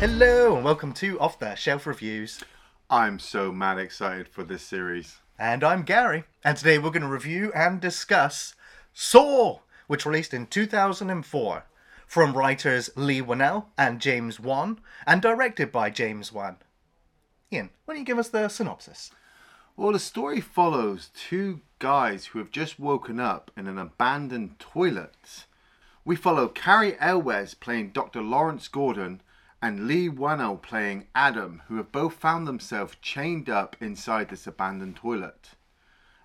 Hello and welcome to Off the Shelf Reviews. I'm so mad excited for this series. And I'm Gary. And today we're going to review and discuss Saw, which released in 2004 from writers Leigh Whannell and James Wan and directed by James Wan. Iain, why don't you give us the synopsis? Well, the story follows two guys who have just woken up in an abandoned toilet. We follow Cary Elwes playing Dr. Lawrence Gordon and Leigh Whannell playing Adam, who have both found themselves chained up inside this abandoned toilet.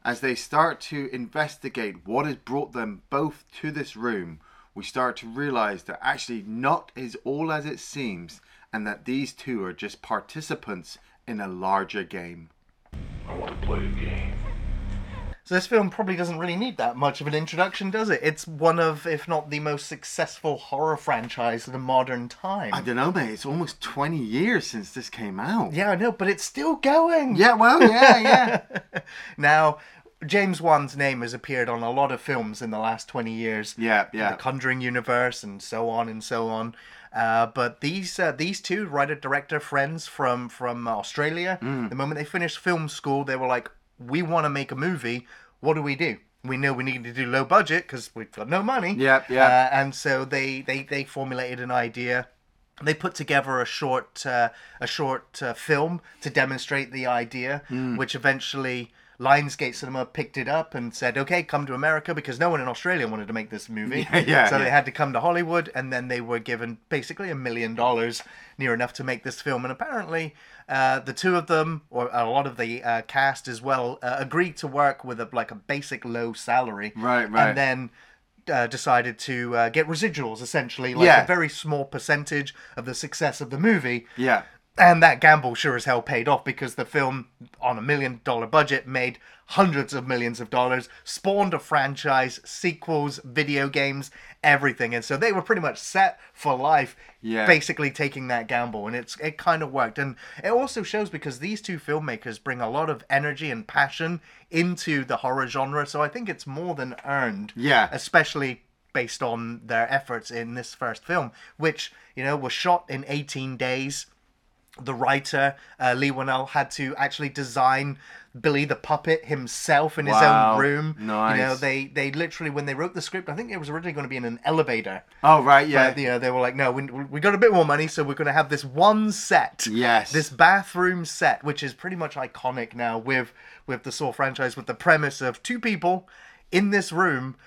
As they start to investigate what has brought them both to this room, we start to realize that actually not is all as it seems, and that these two are just participants in a larger game. I want to play a game. So this film probably doesn't really need that much of an introduction, does it? It's one of, if not the most successful horror franchise of the modern time. I don't know, mate. It's almost 20 years since this came out. Yeah, I know, but it's still going. Yeah, well, yeah, yeah. Now, James Wan's name has appeared on a lot of films in the last 20 years. Yeah, yeah. The Conjuring universe and so on and so on. Uh, but these uh, these two writer director friends from from Australia, Mm. the moment they finished film school, they were like, "We want to make a movie. What do we do? We know we need to do low budget because we've got no money." Yep, yep. Uh, and so they they they formulated an idea. They put together a short uh, a short uh, film to demonstrate the idea, Mm. which eventually Lionsgate Cinema picked it up and said, "Okay, come to America," because no one in Australia wanted to make this movie. Yeah, yeah, so they had to come to Hollywood, and then they were given basically a million dollars, near enough to make this film. And apparently, uh, the two of them, or a lot of the uh, cast as well, uh, agreed to work with a like a basic low salary. Right, right. And then. Uh, decided to uh, get residuals essentially like Yeah. a very small percentage of the success of the movie Yeah. And that gamble sure as hell paid off because the film, on a million dollar budget, made hundreds of millions of dollars, spawned a franchise, sequels, video games, everything. And so they were pretty much set for life, Yeah. basically taking that gamble. And it's it kind of worked. And it also shows because these two filmmakers bring a lot of energy and passion into the horror genre. So I think it's more than earned. Yeah. Especially based on their efforts in this first film, which, you know, was shot in 18 days the writer uh, Leigh Whannell had to actually design Billy the puppet himself in his Wow. own room. Nice. You know, they they literally when they wrote the script, I think it was originally going to be in an elevator. Oh, right, yeah. But, you know, they were like, no, we, we got a bit more money, so we're going to have this one set. Yes. This bathroom set, which is pretty much iconic now with with the Saw franchise, with the premise of two people in this room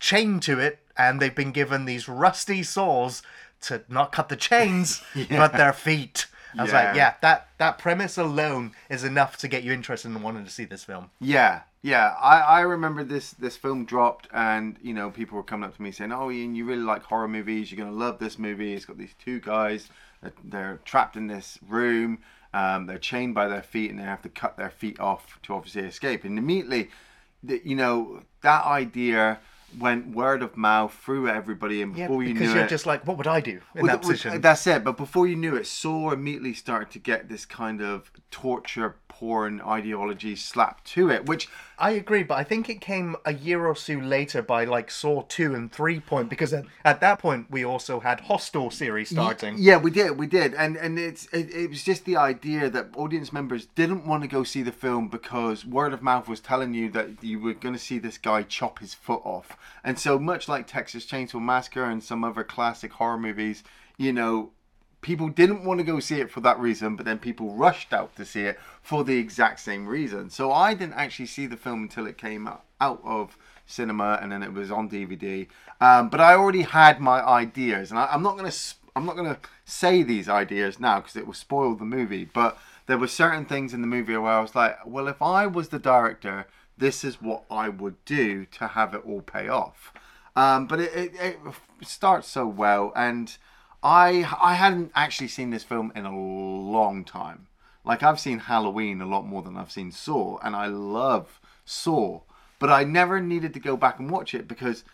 chained to it, and they've been given these rusty saws to not cut the chains, but their feet. I was like, Yeah. that that premise alone is enough to get you interested in wanting to see this film. Yeah, yeah. I, I remember this this film dropped, and you know people were coming up to me saying, "Oh, Iain, you really like horror movies. You're gonna love this movie. It's got these two guys. That they're trapped in this room. Um, they're chained by their feet, and they have to cut their feet off to obviously escape." And immediately, the, you know, that idea went word of mouth through everybody, and Yeah, before you because knew you're just like, what would I do in Well, that position? That's it. But before you knew it, Saw immediately started to get this kind of torture porn ideology slapped to it, which I agree, but I think it came a year or so later by like Saw 2 and 3 point because at, at that point we also had Hostel series starting. Yeah, we did, we did, and and it's it, it was just the idea that audience members didn't want to go see the film because word of mouth was telling you that you were going to see this guy chop his foot off, and so much like Texas Chainsaw Massacre and some other classic horror movies, you know. People didn't want to go see it for that reason, but then people rushed out to see it for the exact same reason. So I didn't actually see the film until it came out of cinema and then it was on DVD. Um, but I already had my ideas, and I, I'm not gonna I'm not gonna say these ideas now because it will spoil the movie. But there were certain things in the movie where I was like, well, if I was the director, this is what I would do to have it all pay off. Um, but it, it, it starts so well, and I I hadn't actually seen this film in a long time. Like I've seen Halloween a lot more than I've seen Saw, and I love Saw, but I never needed to go back and watch it because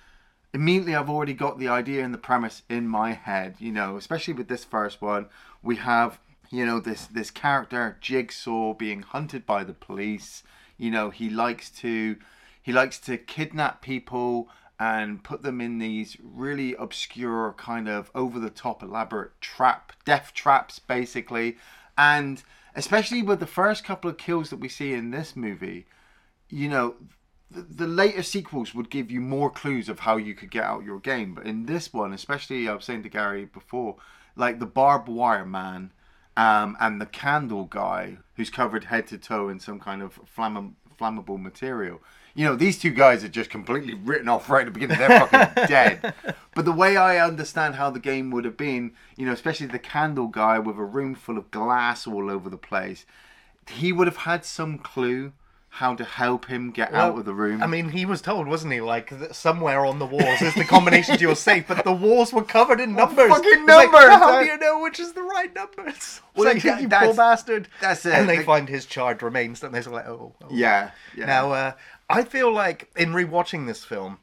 immediately I've already got the idea and the premise in my head. You know, especially with this first one, we have you know this this character Jigsaw being hunted by the police. You know, he likes to he likes to kidnap people and put them in these really obscure, kind of over the top, elaborate trap, death traps, basically. And especially with the first couple of kills that we see in this movie, you know, the, the later sequels would give you more clues of how you could get out your game. But in this one, especially, I was saying to Gary before, like the barbed wire man um, and the candle guy who's covered head to toe in some kind of flamm- flammable material. You know, these two guys are just completely written off right at the beginning. They're fucking dead. But the way I understand how the game would have been, you know, especially the candle guy with a room full of glass all over the place, he would have had some clue how to help him get out of the room. I mean, he was told, wasn't he? Like that somewhere on the walls is the combination to your safe, but the walls were covered in numbers. fucking It's like, numbers! how That- do you know which is the right numbers? It's Well, like, that- you poor bastard. that's it. And they Like- find his charred remains, and they're like, oh. oh. yeah, yeah. Now, uh, I feel like in rewatching this film,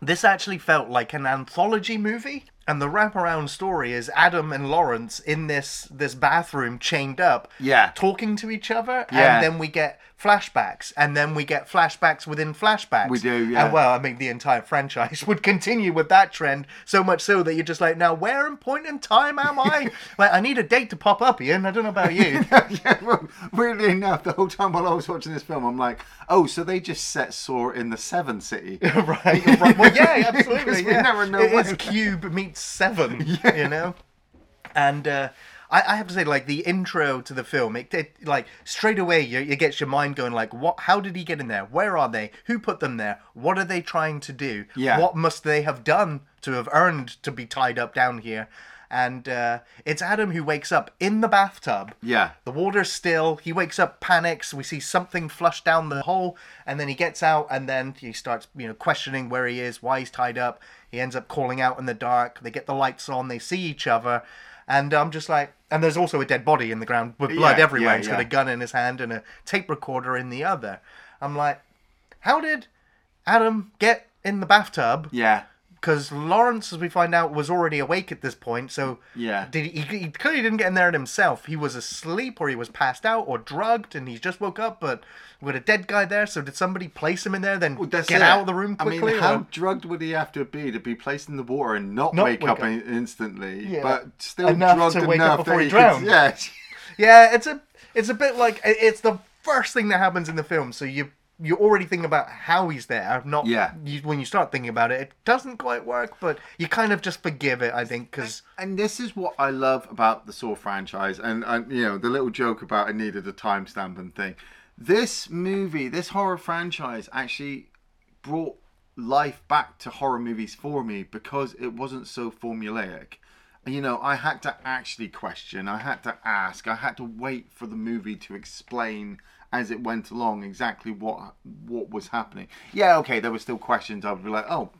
this actually felt like an anthology movie. And the wraparound story is Adam and Lawrence in this this bathroom chained up, Yeah. talking to each other, Yeah. and then we get flashbacks, and then we get flashbacks within flashbacks. We do, yeah. And well, I mean, the entire franchise would continue with that trend, so much so that you're just like, now where in point in time am I? like, I need a date to pop up, Ian. I don't know about you. yeah, well, weirdly enough, the whole time while I was watching this film, I'm like, oh, so they just set Saw in the Seven City. right, right. Well, yeah, absolutely. we never know It is. Cube meets Seven. You know, and uh, I, I have to say, like the intro to the film, it, it like straight away you, it gets your mind going, like, what? How did he get in there? Where are they? Who put them there? What are they trying to do? Yeah. What must they have done to have earned to be tied up down here? And uh, it's Adam who wakes up in the bathtub. Yeah. The water's still. He wakes up, panics. We see something flush down the hole, and then he gets out, and then he starts, you know, questioning where he is, why he's tied up. He ends up calling out in the dark. They get the lights on. They see each other, and I'm just like, and there's also a dead body in the ground with blood Yeah, everywhere. yeah, He's got a gun in his hand and a tape recorder in the other. I'm like, how did Adam get in the bathtub? Yeah. Because Lawrence, as we find out, was already awake at this point. So Yeah. did he, he clearly didn't get in there himself. He was asleep, or he was passed out, or drugged, and he just woke up. But with a dead guy there, so did somebody place him in there? Then Well, get it. out of the room quickly. I mean, how or- drugged would he have to be to be placed in the water and not, Not wake wake up, up. in- instantly, Yeah. but still Enough drugged to wake up enough before that he he drowned. Could, yeah. Yeah, it's a it's a bit like it's the first thing that happens in the film. So you you already think about how he's there. Not Yeah. You, when you start thinking about it, it doesn't quite work, but you kind of just forgive it. I think because And this is what I love about the Saw franchise, and, and you know the little joke about I needed a timestamp and thing. This movie, this horror franchise, actually brought life back to horror movies for me because it wasn't so formulaic. You know, I had to actually question, I had to ask, I had to wait for the movie to explain as it went along exactly what what was happening. Yeah, okay, there were still questions. I would be like, oh,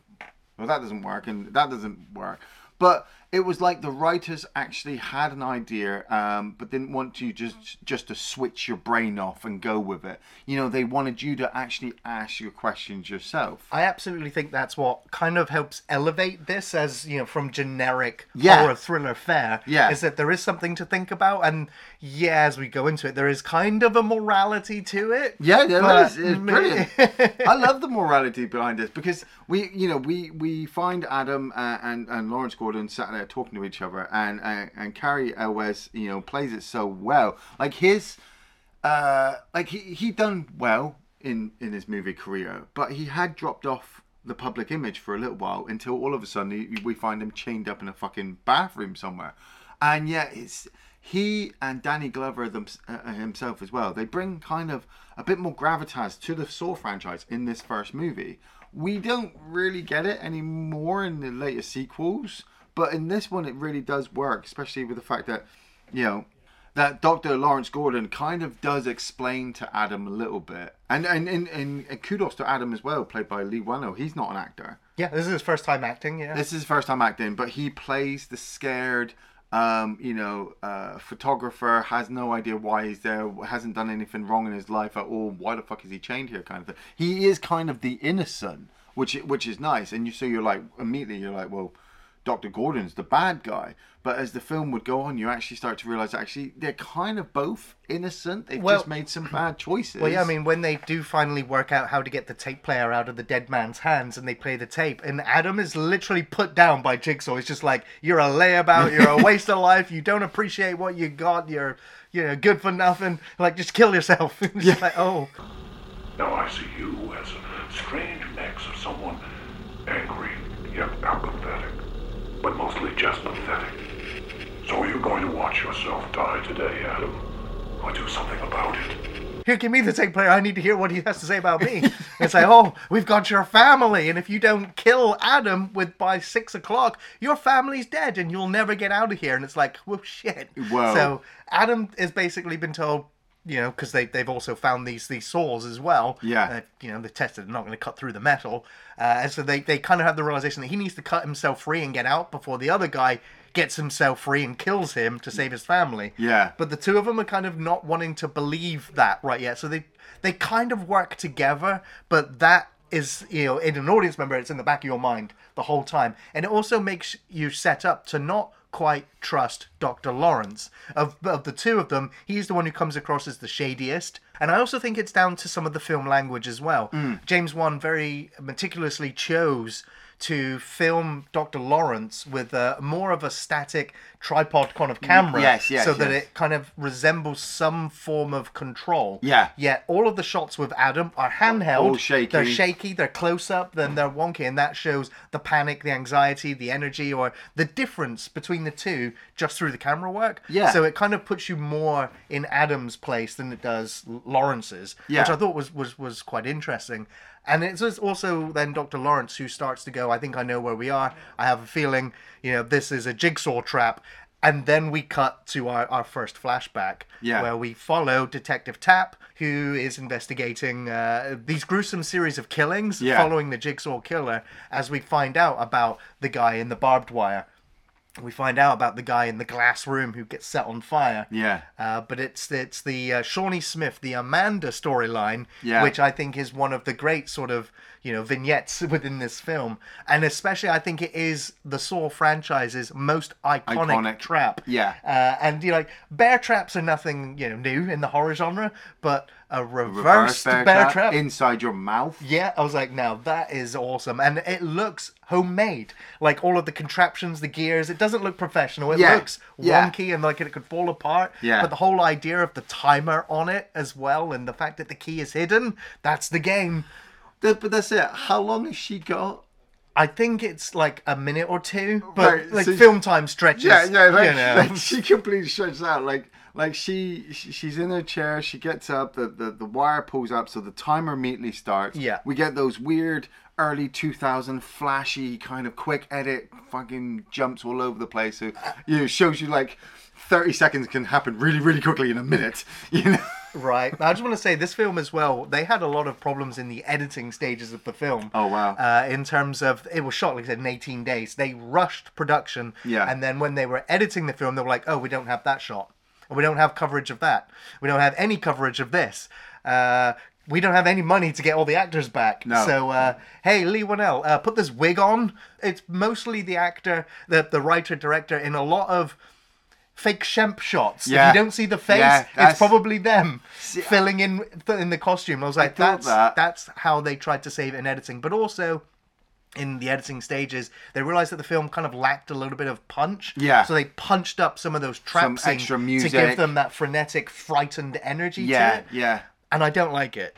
well that doesn't work and that doesn't work but it was like the writers actually had an idea um, but didn't want you just just to switch your brain off and go with it you know they wanted you to actually ask your questions yourself I absolutely think that's what kind of helps elevate this as you know from generic Yeah. horror thriller fare. Yeah. is that there is something to think about, and yeah, as we go into it, there is kind of a morality to it. yeah there But is it's brilliant i love the morality behind this because we you know we we find adam uh, and and lawrence gordon sat there talking to each other and and, and cary elwes you know plays it so well like his uh, like he he done well in in his movie career, but he had dropped off the public image for a little while until all of a sudden he, we find him chained up in a fucking bathroom somewhere, and yet it's he and Danny Glover them, uh, himself as well. They bring kind of a bit more gravitas to the Saw franchise in this first movie. We don't really get it anymore in the later sequels, but in this one it really does work, especially with the fact that you know that Dr. Lawrence Gordon kind of does explain to Adam a little bit. And and, and, and, kudos to Adam as well, played by Leigh Whannell. He's not an actor. Yeah, this is his first time acting. Yeah, This is his first time acting, but he plays the scared, um, you know, uh, photographer, has no idea why he's there, hasn't done anything wrong in his life at all. Why the fuck is he chained here kind of thing. He is kind of the innocent, which which is nice. And you so you're like, immediately you're like, well, Dr. Gordon's the bad guy. But as the film would go on, you actually start to realize actually they're kind of both innocent. They've Well- just made some bad choices. Well, yeah, I mean, when they do finally work out how to get the tape player out of the dead man's hands and they play the tape, and Adam is literally put down by Jigsaw. It's just like, you're a layabout, you're a waste of life, you don't appreciate what you got, you're, you know, good for nothing. Like, just kill yourself. It's just like, oh. Now I see you as a strange mix of someone angry yet apathetic, but mostly just pathetic. So you're going to watch yourself die today, Adam, or do something about it. Here, give me the tape player. I need to hear what he has to say about me. and say, oh, we've got your family, and if you don't kill Adam with by six o'clock, your family's dead, and you'll never get out of here. And it's like, well, shit. Whoa. So Adam has basically been told, you know, because they they've also found these these saws as well. Yeah. Uh, you know, they tested they're not going to cut through the metal, uh, and so they they kind of have the realization that he needs to cut himself free and get out before the other guy gets himself free and kills him to save his family. Yeah. But the two of them are kind of not wanting to believe that right yet. So they they kind of work together, but that is you know in an audience member it's in the back of your mind the whole time and it also makes you set up to not quite trust dr lawrence. Of, of the two of them he's the one who comes across as the shadiest and i also think it's down to some of the film language as well. Hmm. James wan very meticulously chose to film Dr. Lawrence with a, more of a static tripod kind of camera, yes, yes, so that it kind of resembles some form of control. Yeah. Yet all of the shots with Adam are handheld. All shaky. They're shaky. They're close up. Then they're wonky, and that shows the panic, the anxiety, the energy, or the difference between the two just through the camera work. Yeah. So it kind of puts you more in Adam's place than it does Lawrence's, Yeah. which I thought was was was quite interesting. And it's also then Dr. Lawrence who starts to go, I think I know where we are. I have a feeling, you know, this is a jigsaw trap. And then we cut to our, our first flashback Yeah. where we follow Detective Tapp, who is investigating uh, these gruesome series of killings Yeah. following the jigsaw killer as we find out about the guy in the barbed wire. We find out about the guy in the glass room who gets set on fire. Yeah. Uh, but it's it's the uh, Shawnee Smith, the Amanda storyline, Yeah. which I think is one of the great sort of you know vignettes within this film, and especially I think it is the Saw franchise's most iconic, Iconic. trap. Yeah. Uh, and you know, like bear traps are nothing you know new in the horror genre, but a reversed Reverse bear, bear, trap, trap. inside your mouth. Yeah, I was like, now that is awesome, and it looks homemade. Like all of the contraptions, the gears. It doesn't look professional. It Yeah, looks yeah. wonky and like it could fall apart. Yeah. But the whole idea of the timer on it as well, and the fact that the key is hidden—that's the game. But that's it. How long has she got? I think it's like a minute or two, but Right, like so- film time stretches. Yeah, yeah, like, you know. like she completely stretches out. Like, like she, she she's in her chair. She gets up. The, the the wire pulls up, so the timer immediately starts. Yeah. we get those weird early 2000 flashy kind of quick edit fucking jumps all over the place. So you know, shows you like 30 seconds can happen really really quickly in a minute. You know. Right. I just want to say this film as well. They had a lot of problems in the editing stages of the film. Oh, wow. Uh, in terms of it was shot like I said in 18 days. They rushed production. Yeah. And then when they were editing the film, they were like, "Oh, we don't have that shot. We don't have coverage of that. We don't have any coverage of this." Uh, we don't have any money to get all the actors back. No. So, uh, hey, Leigh Whannell, uh, put this wig on. It's mostly the actor, the the writer director in a lot of fake Shemp shots. Yeah. If you don't see the face, Yeah, it's probably them See, filling in in the costume. I was like, thought that's that. that's how they tried to save it in editing, but also. In the editing stages, they realized that the film kind of lacked a little bit of punch. Yeah. So they punched up some of those traps extra to give them that frenetic, frightened energy to Yeah, it. yeah. And I don't like it.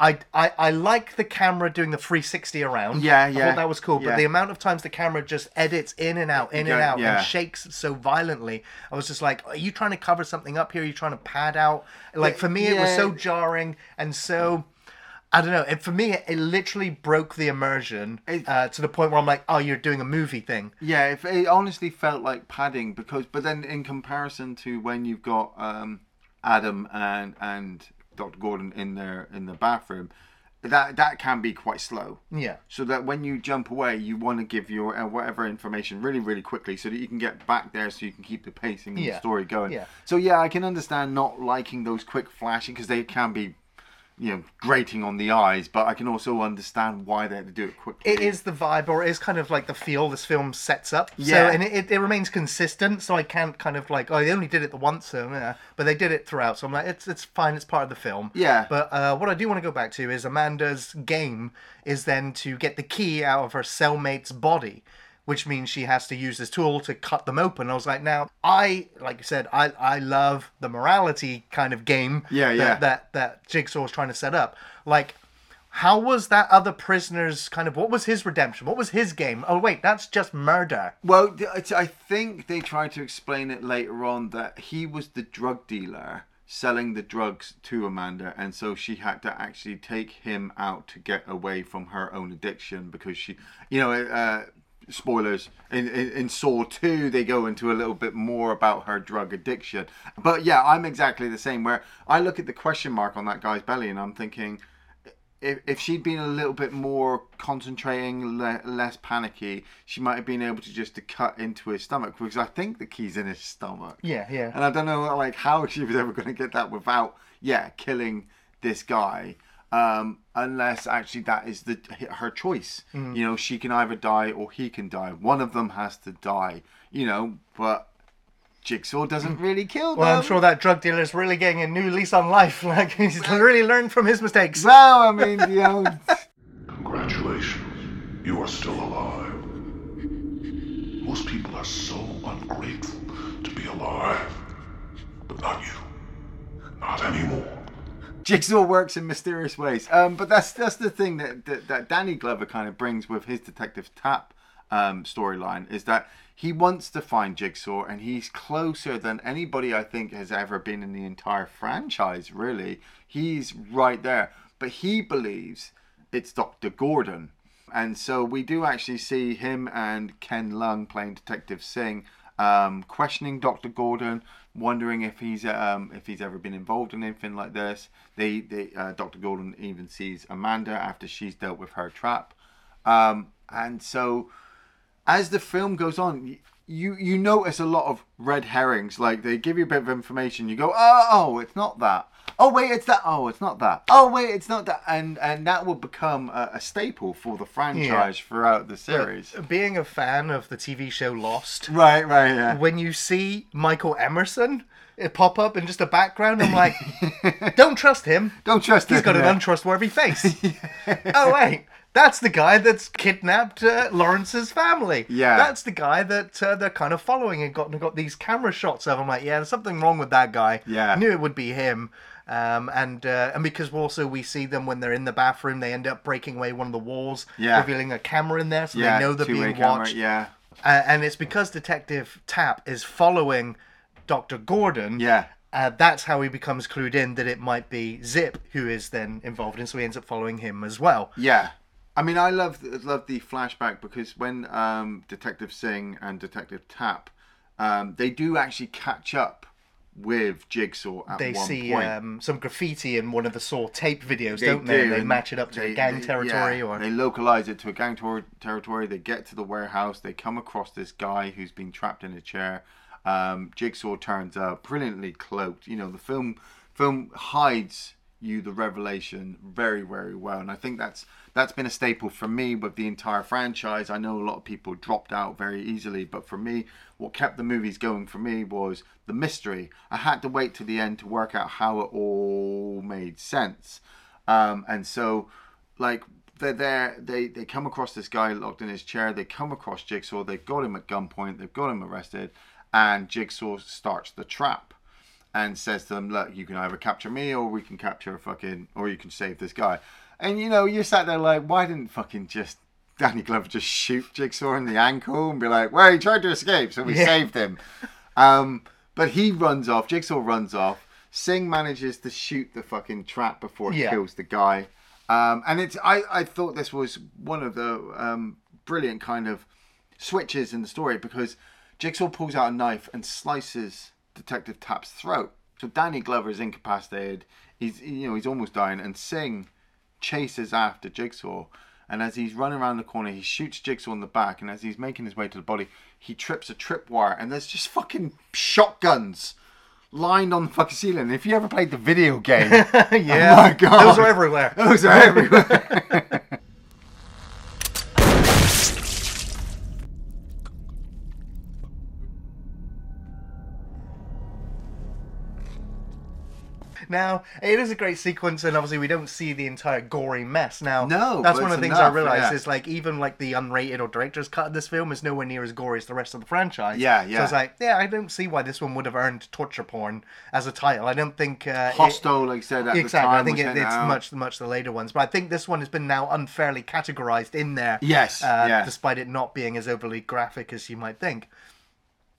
I, I, I like the camera doing the 360 around. Yeah, I yeah, thought that was cool. But yeah. the amount of times the camera just edits in and out, in and out, yeah. and shakes so violently, I was just like, are you trying to cover something up here? Are you trying to pad out? Like, for me, it was so jarring and so. I don't know. It, for me, it, it literally broke the immersion It- uh, to the point where I'm like, "Oh, you're doing a movie thing." Yeah, if it honestly felt like padding because, but then in comparison to when you've got um, Adam and and Dr. Gordon in there in the bathroom, that that can be quite slow. Yeah, So that when you jump away, you want to give your uh, whatever information really, really quickly, so that you can get back there, so you can keep the pacing and Yeah. the story going. Yeah. So yeah, I can understand not liking those quick flashing because they can be you know grating on the eyes, but I can also understand why they had to do it quickly. It is the vibe, or it is kind of like the feel this film sets up. Yeah. So, and it, it, remains consistent, so I can't kind of like, oh, they only did it the once, so yeah. But they did it throughout, so I'm like, it's it's fine, it's part of the film. Yeah. But uh, what I do want to go back to is Amanda's game is then to get the key out of her cellmate's body. Which means she has to use this tool to cut them open. I was like, now I, like you said, I I love the morality kind of game. Yeah, that- yeah. That that Jigsaw was trying to set up. Like, how was that other prisoner's kind of what was his redemption? What was his game? Oh wait, that's just murder. Well, I think they tried to explain it later on that he was the drug dealer selling the drugs to Amanda, and so she had to actually take him out to get away from her own addiction because she, you know, uh, spoilers in, in in Saw two they go into a little bit more about her drug addiction. But yeah, I'm exactly the same. Where I look at the question mark on that guy's belly, and I'm thinking if, if she'd been a little bit more concentrating, le- less panicky, she might have been able to just to cut into his stomach because I think the key's in his stomach. Yeah, yeah. And I don't know like how she was ever going to get that without, yeah, killing this guy. Um, unless actually that is the her choice. Mm. You know, she can either die or he can die. One of them has to die. You know, but Jigsaw doesn't really kill them. Well, I'm sure that drug dealer is really getting a new lease on life. Like he's really learned from his mistakes. Well, I mean, you know. Congratulations, you are still alive. Most people are so ungrateful to be alive. But not you. Not anymore. Jigsaw works in mysterious ways. Um, but that's that's the thing that, that, that Danny Glover kind of brings with his Detective Tapp um, storyline is that he wants to find Jigsaw and he's closer than anybody I think has ever been in the entire franchise, really. He's right there. But he believes it's Dr. Gordon. And so we do actually see him and Ken Leung playing Detective Singh um, questioning Dr. Gordon, wondering if he's um, if he's ever been involved in anything like this. They, they uh, Dr. Gordon even sees Amanda after she's dealt with her trap, um, and so as the film goes on. You you notice a lot of red herrings. Like they give you a bit of information. You go, oh, oh, it's not that. Oh wait, it's that. Oh, it's not that. Oh wait, it's not that. And and that will become a, a staple for the franchise throughout the series. Being a fan of the TV show Lost, Right, right, yeah. when you see Michael Emerson it pop up in just a background, I'm like, don't trust him. Don't trust He's him, He's got an untrustworthy face. oh wait, that's the guy that's kidnapped uh, Lawrence's family. Yeah. that's the guy that uh, they're kind of following and got got these camera shots of. I'm like, yeah, there's something wrong with that guy. Yeah. Knew it would be him. Um, and uh, and because also we see them when they're in the bathroom, they end up breaking away one of the walls, Yeah. revealing a camera in there, so yeah, they know they're being camera, watched. Yeah, Uh, and it's because Detective Tapp is following Dr. Gordon. yeah. Uh, that's how he becomes clued in that it might be Zep who is then involved in, so he ends up following him as well. Yeah. I mean, I love love the flashback because when um, Detective Singh and Detective Tapp, um, they do actually catch up with Jigsaw at They one see point. um, some graffiti in one of the Saw tape videos, They don't they? Do, they match it up to they- gang they- territory, yeah, or they localize it to a gang tor- territory. They get to the warehouse. They come across this guy who's been trapped in a chair. Um, Jigsaw turns up, brilliantly cloaked. You know, the film film hides you the revelation very very well, and I think that's that's been a staple for me with the entire franchise. I know a lot of people dropped out very easily, but for me, what kept the movies going for me was the mystery. I had to wait to the end to work out how it all made sense. Um, and so, like, they're there, they, they come across this guy locked in his chair, they come across Jigsaw, they've got him at gunpoint, they've got him arrested, and Jigsaw starts the trap and says to them, Look, you can either capture me or we can capture a fucking, or you can save this guy. And you know, you're sat there like, why didn't fucking just Danny Glover just shoot Jigsaw in the ankle and be like, well, he tried to escape, so we Yeah. saved him. Um, but he runs off, Jigsaw runs off. Singh manages to shoot the fucking trap before it Yeah. kills the guy. Um, and it's I, I thought this was one of the um, brilliant kind of switches in the story because Jigsaw pulls out a knife and slices Detective Tapp's throat. So Danny Glover is incapacitated. He's you know he's almost dying, and Singh chases after Jigsaw. And as he's running around the corner, he shoots Jigsaw in the back. And as he's making his way to the body, he trips a tripwire, and there's just fucking shotguns lined on the fucking ceiling. If you ever played the video game, yeah, Oh my God. those are everywhere. those are everywhere. Now, it is a great sequence, and obviously we don't see the entire gory mess. Now, No, that's one of the things I enough, realized yeah. is like even like the unrated or director's cut of this film is nowhere near as gory as the rest of the franchise. Yeah, yeah. So it's like, yeah, I don't see why this one would have earned torture porn as a title. I don't think uh, it- like said at exactly. the time, I think it, it's out. much much the later ones, but I think this one has been now unfairly categorized in there. Yes, uh, yeah. despite it not being as overly graphic as you might think.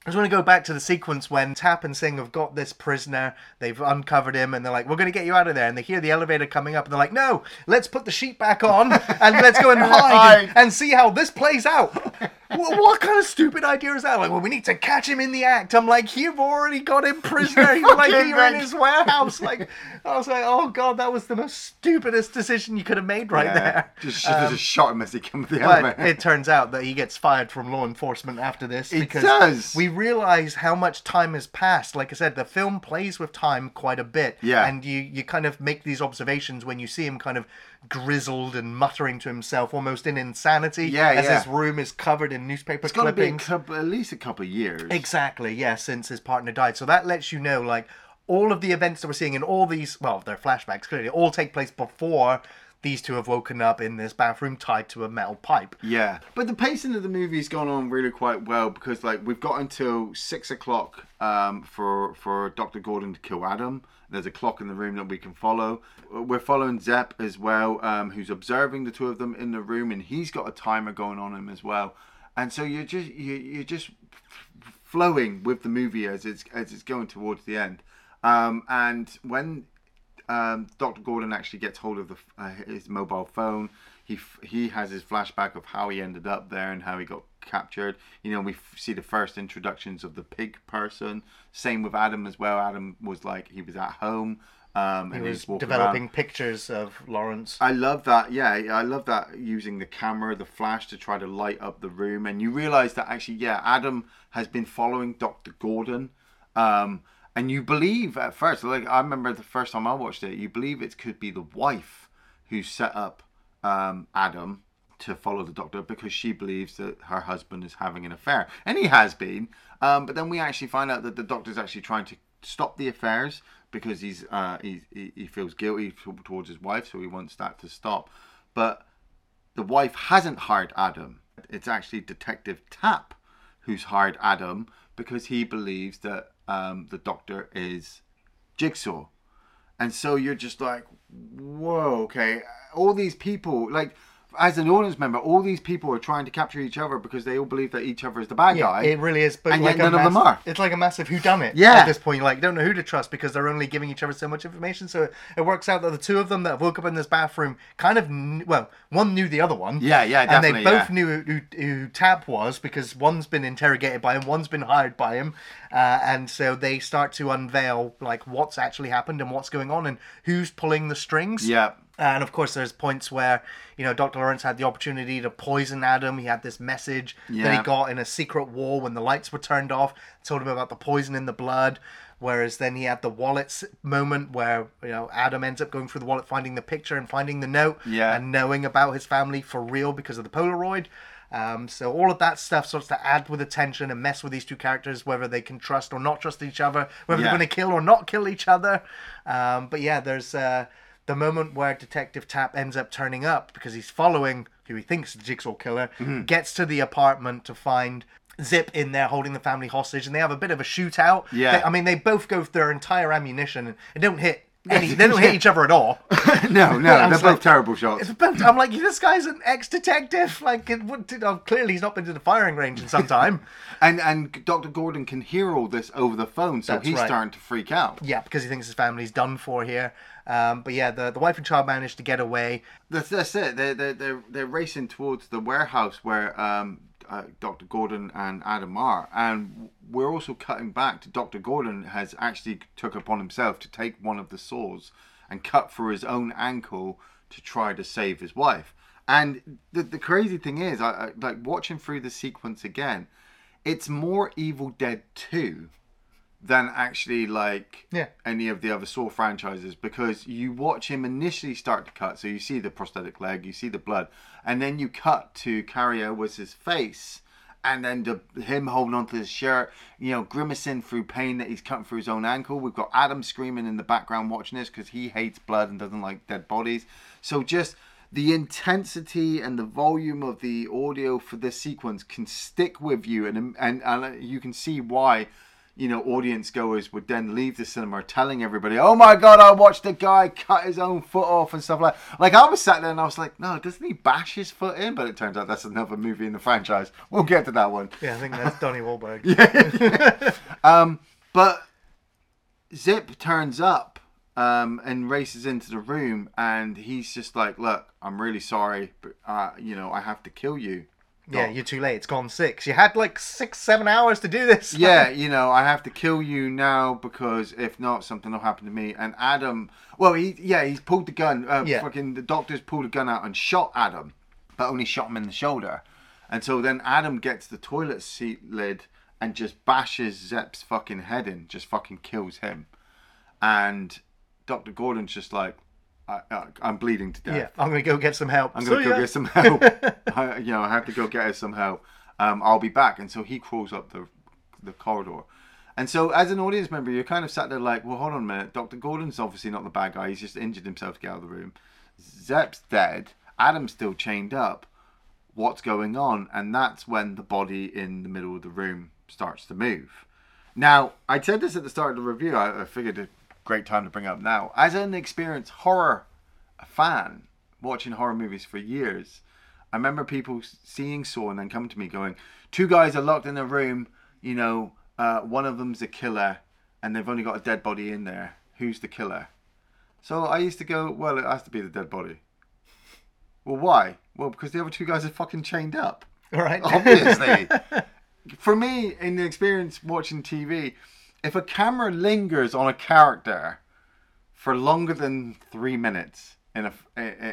I just want to go back to the sequence when Tapp and Singh have got this prisoner, they've uncovered him, and they're like, "We're going to get you out of there." And they hear the elevator coming up, and they're like, "No, let's put the sheet back on and let's go and hide and, and see how this plays out." what, what kind of stupid idea is that? Like, well, we need to catch him in the act. I'm like, you've already got him prisoner. He's like, you're in his warehouse. Like, I was like, oh god, that was the most stupidest decision you could have made right Yeah, there. Just have just um, shot him as he came the But it turns out that he gets fired from law enforcement after this It because does. we realize how much time has passed. Like I said, the film plays with time quite a bit. Yeah. And you, you kind of make these observations when you see him kind of grizzled and muttering to himself almost in insanity. Yeah, As yeah. his room is covered in newspaper it's got to be couple, at least a couple of years. Exactly, yeah, since his partner died. So that lets you know, like, all of the events that we're seeing in all these, well, they're flashbacks, clearly, all take place before these two have woken up in this bathroom tied to a metal pipe. Yeah, but the pacing of the movie's gone on really quite well because like we've got until six o'clock um, for for Doctor Gordon to kill Adam. There's a clock in the room that we can follow. We're following Zep as well, um, who's observing the two of them in the room, and he's got a timer going on him as well. And so you're just you you're just flowing with the movie as it's as it's going towards the end. Um, and when um, Dr. Gordon actually gets hold of the, uh, his mobile phone. He f- he has his flashback of how he ended up there and how he got captured. You know, we f- see the first introductions of the pig person. Same with Adam as well. Adam was like he was at home. Um, He and was developing around. pictures of Lawrence. I love that. Yeah, I love that using the camera, the flash to try to light up the room, and you realize that actually, yeah, Adam has been following Doctor Gordon, um, and you believe at first, like I remember the first time I watched it, you believe it could be the wife who set up um, Adam to follow the Doctor because she believes that her husband is having an affair, and he has been. Um, but then we actually find out that the Doctor's actually trying to stop the affairs because he's uh, he, feels guilty towards his wife, so he wants that to stop. But the wife hasn't hired Adam. It's actually Detective Tapp who's hired Adam because he believes that um, the Doctor is Jigsaw. And so you're just like, whoa, okay. All these people, like, as an audience member, all these people are trying to capture each other because they all believe that each other is the bad guy. It really is, but And like none of them mass- are. It's like a massive whodunit. Yeah. At this point, like, don't know who to trust because they're only giving each other so much information. So it works out that the two of them that have woke up in this bathroom kind of, kn- well, one knew the other one. Yeah, yeah, definitely. And they both yeah. knew who, who Tapp was because one's been interrogated by him, one's been hired by him, uh, and so they start to unveil like what's actually happened and what's going on and who's pulling the strings. yeah. And of course, there's points where you know Dr. Lawrence had the opportunity to poison Adam. He had this message that he got in a secret wall when the lights were turned off. Told him about the poison in the blood. Whereas then he had the wallets moment where you know Adam ends up going through the wallet, finding the picture and finding the note, Yeah. and knowing about his family for real because of the Polaroid. Um, so all of that stuff starts to add with the tension and mess with these two characters, whether they can trust or not trust each other, whether Yeah. they're going to kill or not kill each other. Um, but yeah, there's uh, the moment where Detective Tapp ends up turning up because he's following who he thinks is the Jigsaw killer, Mm-hmm. gets to the apartment to find Zep in there holding the family hostage, and they have a bit of a shootout. Yeah. They- I mean, they both go through their entire ammunition and don't hit. Any, they don't hit each other at all. no, no, they're both like- terrible shots. But I'm like, this guy's an ex-detective. Like, it would, oh, clearly he's not been to the firing range in some time. And and Dr. Gordon can hear all this over the phone, so That's he's right. starting to freak out. yeah, because he thinks his family's done for here. Um, but yeah, the, the wife and child managed to get away. That's that's it. They're they're they're, they're racing towards the warehouse where um, uh, Dr. Gordon and Adam are, and we're also cutting back to Dr. Gordon has actually took upon himself to take one of the saws and cut through his own ankle to try to save his wife. And the the crazy thing is, I, I like watching through the sequence again. It's more Evil Dead Two than actually like Yeah. any of the other Saw franchises because you watch him initially start to cut, so you see the prosthetic leg, you see the blood, and then you cut to Cary Elwes's face, and then the, him holding onto his shirt, you know, grimacing through pain that he's cutting through his own ankle. We've got Adam screaming in the background watching this because he hates blood and doesn't like dead bodies. So just the intensity and the volume of the audio for this sequence can stick with you, and and, and uh, you can see why you know, audience goers would then leave the cinema telling everybody, "Oh my god, I watched a guy cut his own foot off and stuff like." Like I was sat there and I was like, "No, doesn't he bash his foot in?" But it turns out that's another movie in the franchise. We'll get to that one. Yeah, I think that's Donnie Wahlberg. Um, but Zep turns up um, and races into the room, and he's just like, "Look, I'm really sorry, but uh, you know, I have to kill you." Yeah, you're too late. It's gone six. You had like six, seven hours to do this. yeah, you know, I have to kill you now because if not, something will happen to me. And Adam, well, he, yeah, he's pulled the gun. Uh, Yeah. Fucking the doctors pulled a gun out and shot Adam, but only shot him in the shoulder. And so then Adam gets the toilet seat lid and just bashes Zep's fucking head in, just fucking kills him. And Dr. Gordon's just like, I, I'm bleeding to death. Yeah, I'm gonna go get some help. I'm gonna go yeah. get some help. I, you know, I have to go get her some help. Um, I'll be back. And so he crawls up the the corridor. And so, as an audience member, you're kind of sat there like, well, hold on a minute. Dr. Gordon's obviously not the bad guy. He's just injured himself to get out of the room. Zep's dead. Adam's still chained up. What's going on? And that's when the body in the middle of the room starts to move. Now, I said this at the start of the review. I, I figured great time to bring up now. As an experienced horror fan, watching horror movies for years, I remember people seeing Saw and then coming to me going, two guys are locked in a room, you know, uh, one of them's a killer and they've only got a dead body in there. Who's the killer? So I used to go, well, it has to be the dead body. Well, why? Well, because the other two guys are fucking chained up All right. obviously. For me, in the experience watching TV, if a camera lingers on a character for longer than three minutes in a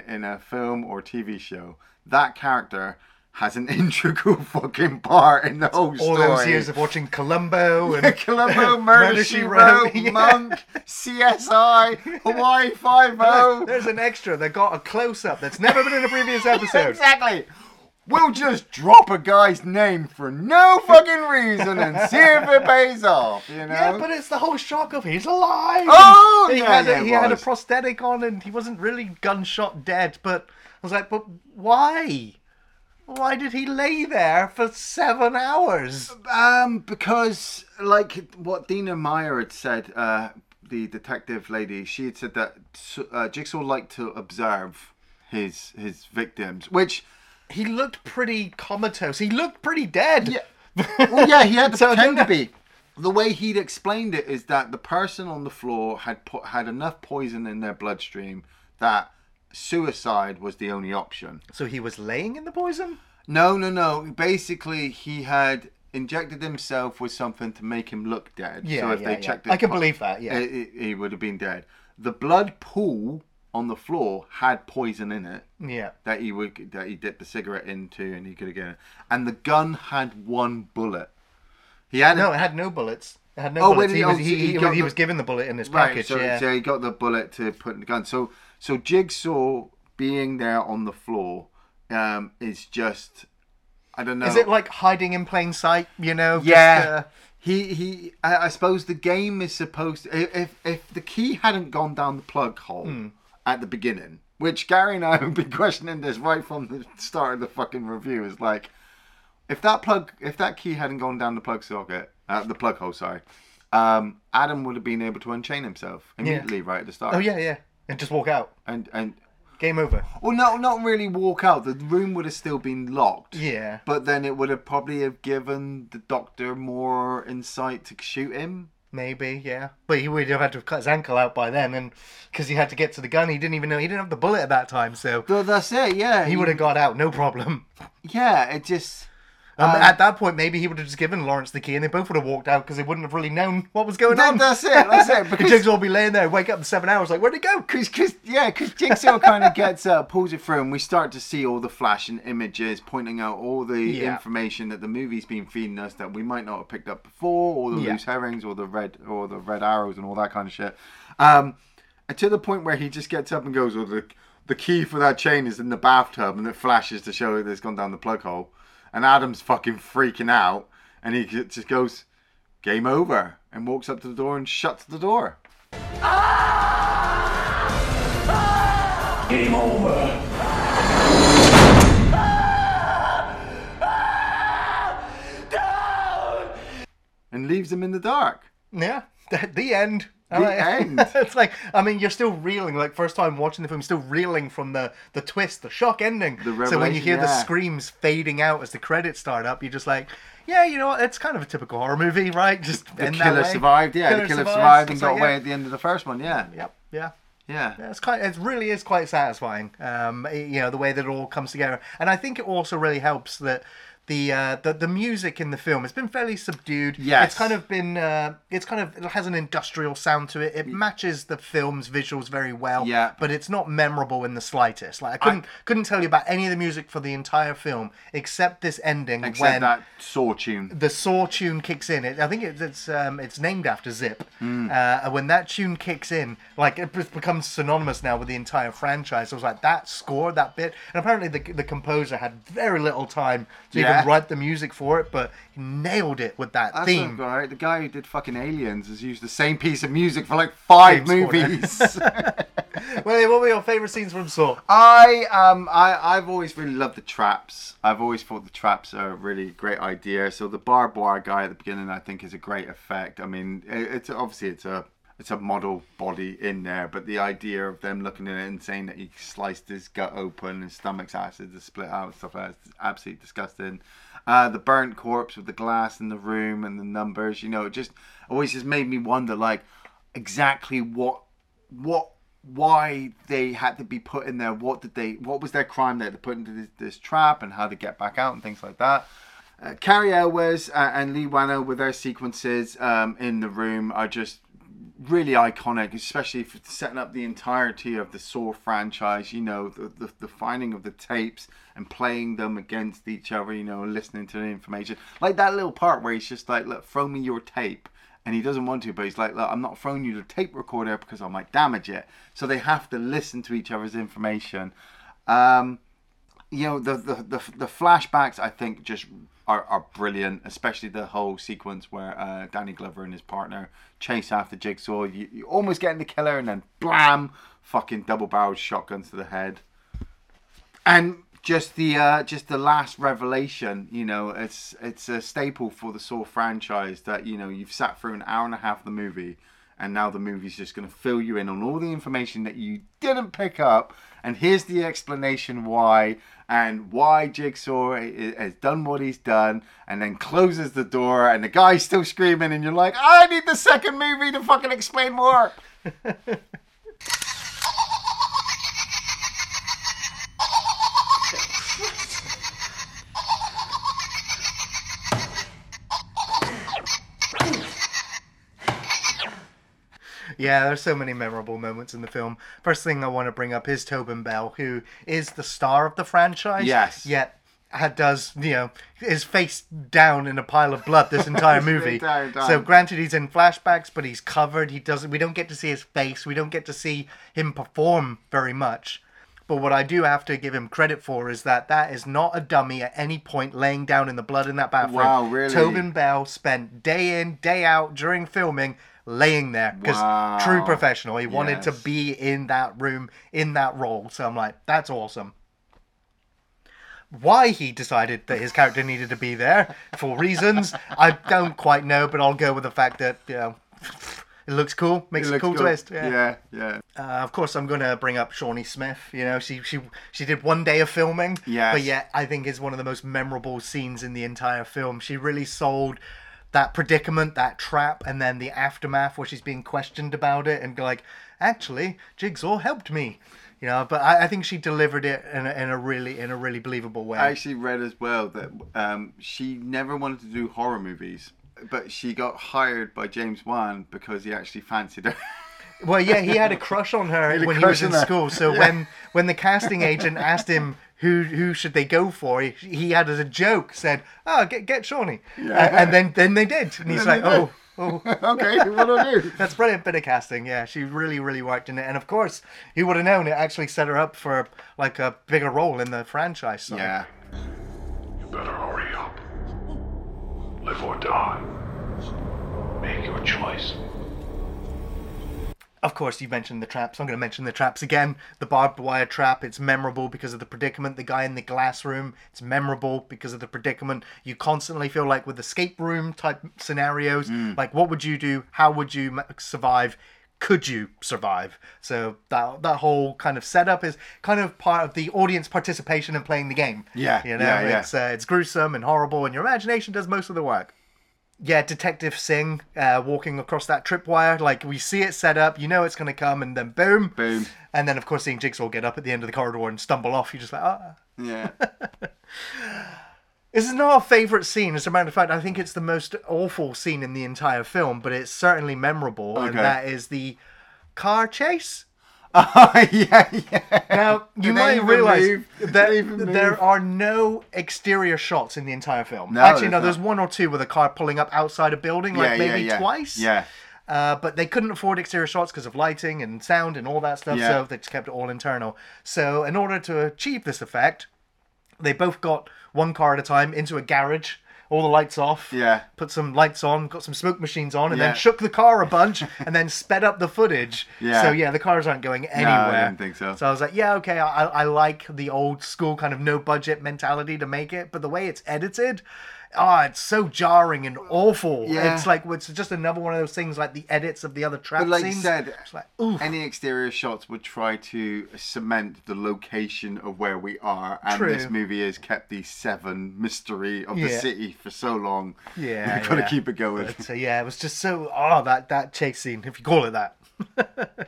in a film or TV show, that character has an integral fucking part in the whole story. All those years of watching Columbo and Columbo, Murder, She Wrote, yeah. Monk, CSI, Hawaii Five O. There's an extra that got a close up that's never been in a previous episode. Exactly. We'll just drop a guy's name for no fucking reason and see if it pays off, you know? Yeah, but it's the whole shock of he's alive. Oh, he yeah, had, yeah, a, he had a prosthetic on and he wasn't really gunshot dead. But I was like, but why? Why did he lay there for seven hours? Um, because like what Dina Meyer had said, uh, the detective lady, she had said that uh, Jigsaw liked to observe his his victims, which He looked pretty comatose. He looked pretty dead. Yeah. well, yeah, he had to So pretend to be. The way he'd explained it is that the person on the floor had put, had enough poison in their bloodstream that suicide was the only option. So he was laying in the poison? No, no, no. Basically, he had injected himself with something to make him look dead. Yeah, so if yeah, they yeah. checked I can pu- believe that, yeah. he would have been dead. The blood pool on the floor had poison in it Yeah. that he would that he dipped the cigarette into and he could have get and the gun had one bullet. He had No, it had no bullets. It had no Oh, bullets. He, he- was, oh, he, he he, was, he the- was given the bullet in his right. package. So, yeah. so he got the bullet to put in the gun. So so Jigsaw being there on the floor um, is just I don't know. Is it like hiding in plain sight? You know? just, Yeah. uh, He he. I, I suppose the game is supposed. To, if if the key hadn't gone down the plug hole Hmm. At the beginning, which Gary and I have been questioning this right from the start of the fucking review, is like, if that plug, if that key hadn't gone down the plug socket, uh, the plug hole, sorry, um, Adam would have been able to unchain himself immediately right at the start. oh yeah, yeah. And just walk out. And and Game over. well, no, not really walk out. The room would have still been locked. Yeah. But then it would have probably have given the doctor more insight to shoot him. Maybe, yeah. But he would have had to have cut his ankle out by then, and because he had to get to the gun, he didn't even know he didn't have the bullet at that time, so So that's it, yeah. he would have got out, no problem. Yeah, it just. Um, Um, at that point, maybe he would have just given Lawrence the key, and they both would have walked out because they wouldn't have really known what was going That- on. that's it, that's it, because- Jigsaw will be laying there, wake up in seven hours, like where'd he go? Cause, cause, yeah, because Jigsaw kind of gets uh, pulls it through, and we start to see all the flashing images, pointing out all the Yeah. information that the movie's been feeding us that we might not have picked up before, all the Yeah. loose herrings, or the red, or the red arrows, and all that kind of shit. Um, and to the point where he just gets up and goes, "Well, the the key for that chain is in the bathtub," and it flashes to show that it's gone down the plug hole. And Adam's fucking freaking out, and he just goes, "Game over," and walks up to the door and shuts the door. Game over. and leaves him in the dark. Yeah, the, the end. The Like- end. it's like I mean, you're still reeling. Like first time watching the film, you're still reeling from the the twist, the shock ending. The so when you hear the screams fading out as the credits start up, you're just like, yeah, you know what? It's kind of a typical horror movie, right? Just The killer survived, yeah. the killer survives. survived and It's got like, away yeah. at the end of the first one, yeah. Yep. Yeah. Yeah. Yeah, it's quite. It really is quite satisfying. Um, you know the way that it all comes together, and I think it also really helps that the uh, the the music in the film It's been fairly subdued. Yes. it's kind of been. Uh, it's kind of it has an industrial sound to it. It matches the film's visuals very well. Yeah. but it's not memorable in the slightest. Like I couldn't couldn't tell you about any of the music for the entire film except this ending Except when that saw tune. the Saw tune kicks in. It, I think it's it's um, it's named after Zep. Hmm. Uh, and when that tune kicks in, like it becomes synonymous now with the entire franchise. I was like that score, that bit, and apparently the the composer had very little time to Yeah. Even write the music for it, but he nailed it with that That's theme. all right. The guy who did fucking Aliens has used the same piece of music for like five movies. Well, what were your favorite scenes from Saw? I um I I've always really loved the traps. I've always thought the traps are a really great idea. So the barbed wire guy at the beginning, I think, is a great effect. I mean, it, it's obviously it's a it's a model body in there, but the idea of them looking at it and saying that he sliced his gut open and stomach's acid to split out and stuff like that is absolutely disgusting. Uh, the burnt corpse with the glass in the room and the numbers, you know, it just always just made me wonder, like, exactly what what why they had to be put in there what did they what was their crime that they put into this, this trap and how to get back out and things like that uh, Cary Elwes uh, and Leigh Whannell with their sequences um, in the room are just really iconic, especially for setting up the entirety of the Saw franchise. You know, the, the, the finding of the tapes and playing them against each other, you know, listening to the information. Like that little part where he's just like, look, throw me your tape. And he doesn't want to, but he's like, look, I'm not throwing you the tape recorder because I might damage it. So they have to listen to each other's information. Um, you know the, the the the flashbacks I think just are, are brilliant, especially the whole sequence where uh, Danny Glover and his partner chase after Jigsaw. You, you almost getting the killer, and then blam, fucking double barreled shotguns to the head. And just the uh, just the last revelation, you know, it's it's a staple for the Saw franchise that you know you've sat through an hour and a half of the movie, and now the movie's just going to fill you in on all the information that you didn't pick up, and here's the explanation why, and why Jigsaw has done what he's done, and then closes the door, and the guy's still screaming, and you're like, I need the second movie to fucking explain more. Yeah, there's so many memorable moments in the film. First thing I want to bring up is Tobin Bell, who is the star of the franchise. Yes. Yet does you know is face down in a pile of blood this entire movie. entire. So granted he's in flashbacks, but he's covered. He doesn't. We don't get to see his face. We don't get to see him perform very much. But what I do have to give him credit for is that that is not a dummy at any point laying down in the blood in that bathroom. Wow, really? Tobin Bell spent day in, day out during filming laying there because Wow. true professional. He wanted to be in that room, in that role. So I'm like, that's awesome. Why he decided that his character needed to be there for reasons I don't quite know, but I'll go with the fact that you know it looks cool, makes a cool good. twist. yeah. yeah. Uh, of course, I'm gonna bring up Shawnee Smith. You know, she she she did one day of filming, Yes. but yet I think is one of the most memorable scenes in the entire film. She really sold that predicament, that trap, and then the aftermath where she's being questioned about it and like, actually, Jigsaw helped me. You know, but I, I think she delivered it in a, in a really in a really believable way. I actually read as well that um, she never wanted to do horror movies, but she got hired by James Wan because he actually fancied her. Well, yeah, he had a crush on her a when he was in her. school. So when when the casting agent asked him who who should they go for, he, he had as a joke said, "Oh, get get Shawnee," Yeah. Uh, and then then they did, and he's like, "Oh." Oh, okay, what do I do? that's brilliant bit of casting. Yeah, she really, really worked in it, and of course, who would have known it actually set her up for like a bigger role in the franchise. So. Yeah. You better hurry up. Live or die. Make your choice. Of course, you mentioned the traps. I'm going to mention the traps again. The barbed wire trap, it's memorable because of the predicament. The guy in the glass room, it's memorable because of the predicament. You constantly feel like with escape room type scenarios, like what would you do? How would you survive? Could you survive? So that that whole kind of setup is kind of part of the audience participation in playing the game. Yeah, you know, yeah, yeah. it's uh, it's gruesome and horrible, and your imagination does most of the work yeah, Detective Sing uh, walking across that tripwire. Like we see it set up, you know it's going to come, and then boom, Boom. and then of course seeing Jigsaw get up at the end of the corridor and stumble off. You're just like, ah. Yeah. This is not our favorite scene. As a matter of fact, I think it's the most awful scene in the entire film, but it's certainly memorable, and that is the car chase. Oh, yeah, yeah. Now you they might realize move? That there are no exterior shots in the entire film. No, Actually, no, there's there's not. one or two with a car pulling up outside a building, like yeah, maybe yeah, yeah. twice. Yeah. Uh, but they couldn't afford exterior shots because of lighting and sound and all that stuff, Yeah. so they just kept it all internal. So, in order to achieve this effect, they both got one car at a time into a garage, all the lights off, Yeah. put some lights on, got some smoke machines on, and Yeah. then shook the car a bunch, and then sped up the footage. Yeah. So yeah, the cars aren't going anywhere. No, I didn't think so. So I was like, yeah, okay, I, I like the old school kind of no budget mentality to make it, but the way it's edited, oh, it's so jarring and awful. Yeah. It's like it's just another one of those things like the edits of the other trap But like you scenes. said, like, any exterior shots would try to cement the location of where we are, and True. this movie has kept the seven mystery of the city for so long. Yeah, we've got to keep it going. But uh, yeah, it was just so oh that that chase scene, if you call it that.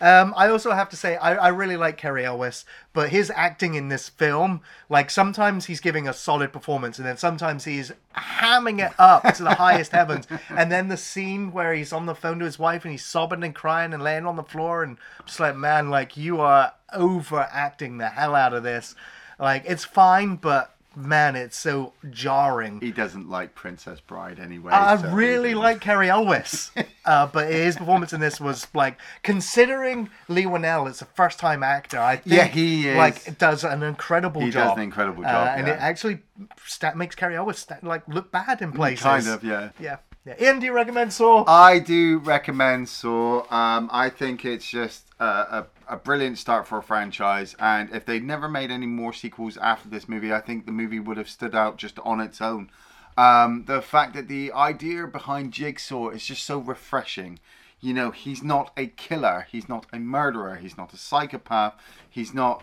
um, I also have to say I, I really like Cary Elwes, but his acting in this film, like sometimes he's giving a solid performance, and then sometimes he's hamming it up to the highest heavens. And then the scene where he's on the phone to his wife and he's sobbing and crying and laying on the floor, and just like man, like you are overacting the hell out of this. Like it's fine, but man, it's so jarring. he doesn't like Princess Bride anyway. I so- really like Cary Elwes, uh, but his performance in this was like considering Leigh Whannell is a first-time actor. I think Yeah, he is. like does an incredible He job. He does an incredible Uh, job, and yeah. it actually sta makes Cary Elwes sta like look bad in places. Kind of, yeah. yeah. Yeah. Iain, do you recommend Saw? I do recommend Saw. Um, I think it's just a, a, a brilliant start for a franchise, and if they'd never made any more sequels after this movie, I think the movie would have stood out just on its own. Um, the fact that the idea behind Jigsaw is just so refreshing. You know, he's not a killer, he's not a murderer, he's not a psychopath, he's not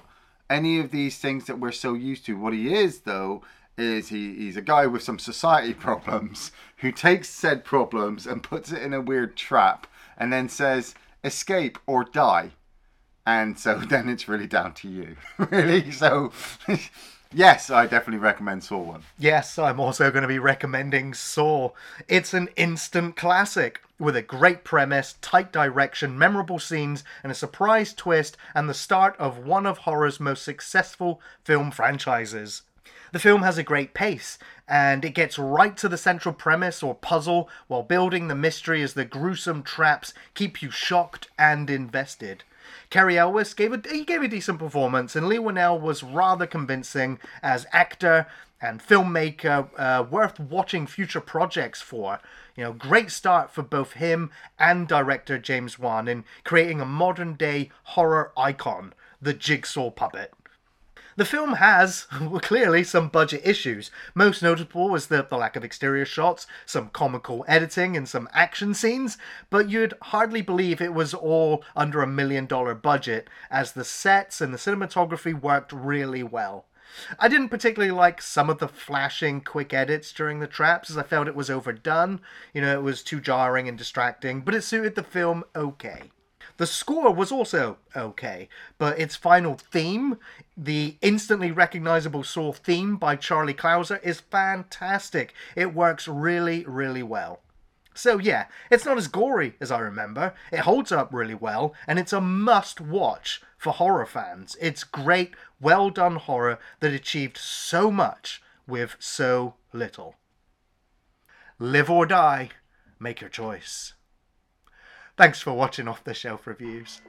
any of these things that we're so used to. What he is, though, is he, he's a guy with some society problems who takes said problems and puts it in a weird trap and then says, escape or die. And so then it's really down to you. really? So, yes, I definitely recommend Saw 1. Yes, I'm also going to be recommending Saw. It's an instant classic with a great premise, tight direction, memorable scenes, and a surprise twist, and the start of one of horror's most successful film franchises. The film has a great pace, and it gets right to the central premise or puzzle while building the mystery as the gruesome traps keep you shocked and invested. Cary Elwes gave a he gave a decent performance, and Leigh Whannell was rather convincing as actor and filmmaker, uh, worth watching future projects for. You know, great start for both him and director James Wan in creating a modern day horror icon, the Jigsaw puppet. The film has, well, clearly, some budget issues. Most notable was the, the lack of exterior shots, some comical editing, and some action scenes, but you'd hardly believe it was all under a million dollar budget, as the sets and the cinematography worked really well. I didn't particularly like some of the flashing quick edits during the traps, as I felt it was overdone. You know, it was too jarring and distracting, but it suited the film okay. The score was also okay, but its final theme, the instantly recognizable Saw theme by Charlie Clouser, is fantastic. It works really, really well. So yeah, it's not as gory as I remember. It holds up really well, and it's a must watch for horror fans. It's great, well done horror that achieved so much with so little. Live or die, make your choice. Thanks for watching Off the Shelf Reviews.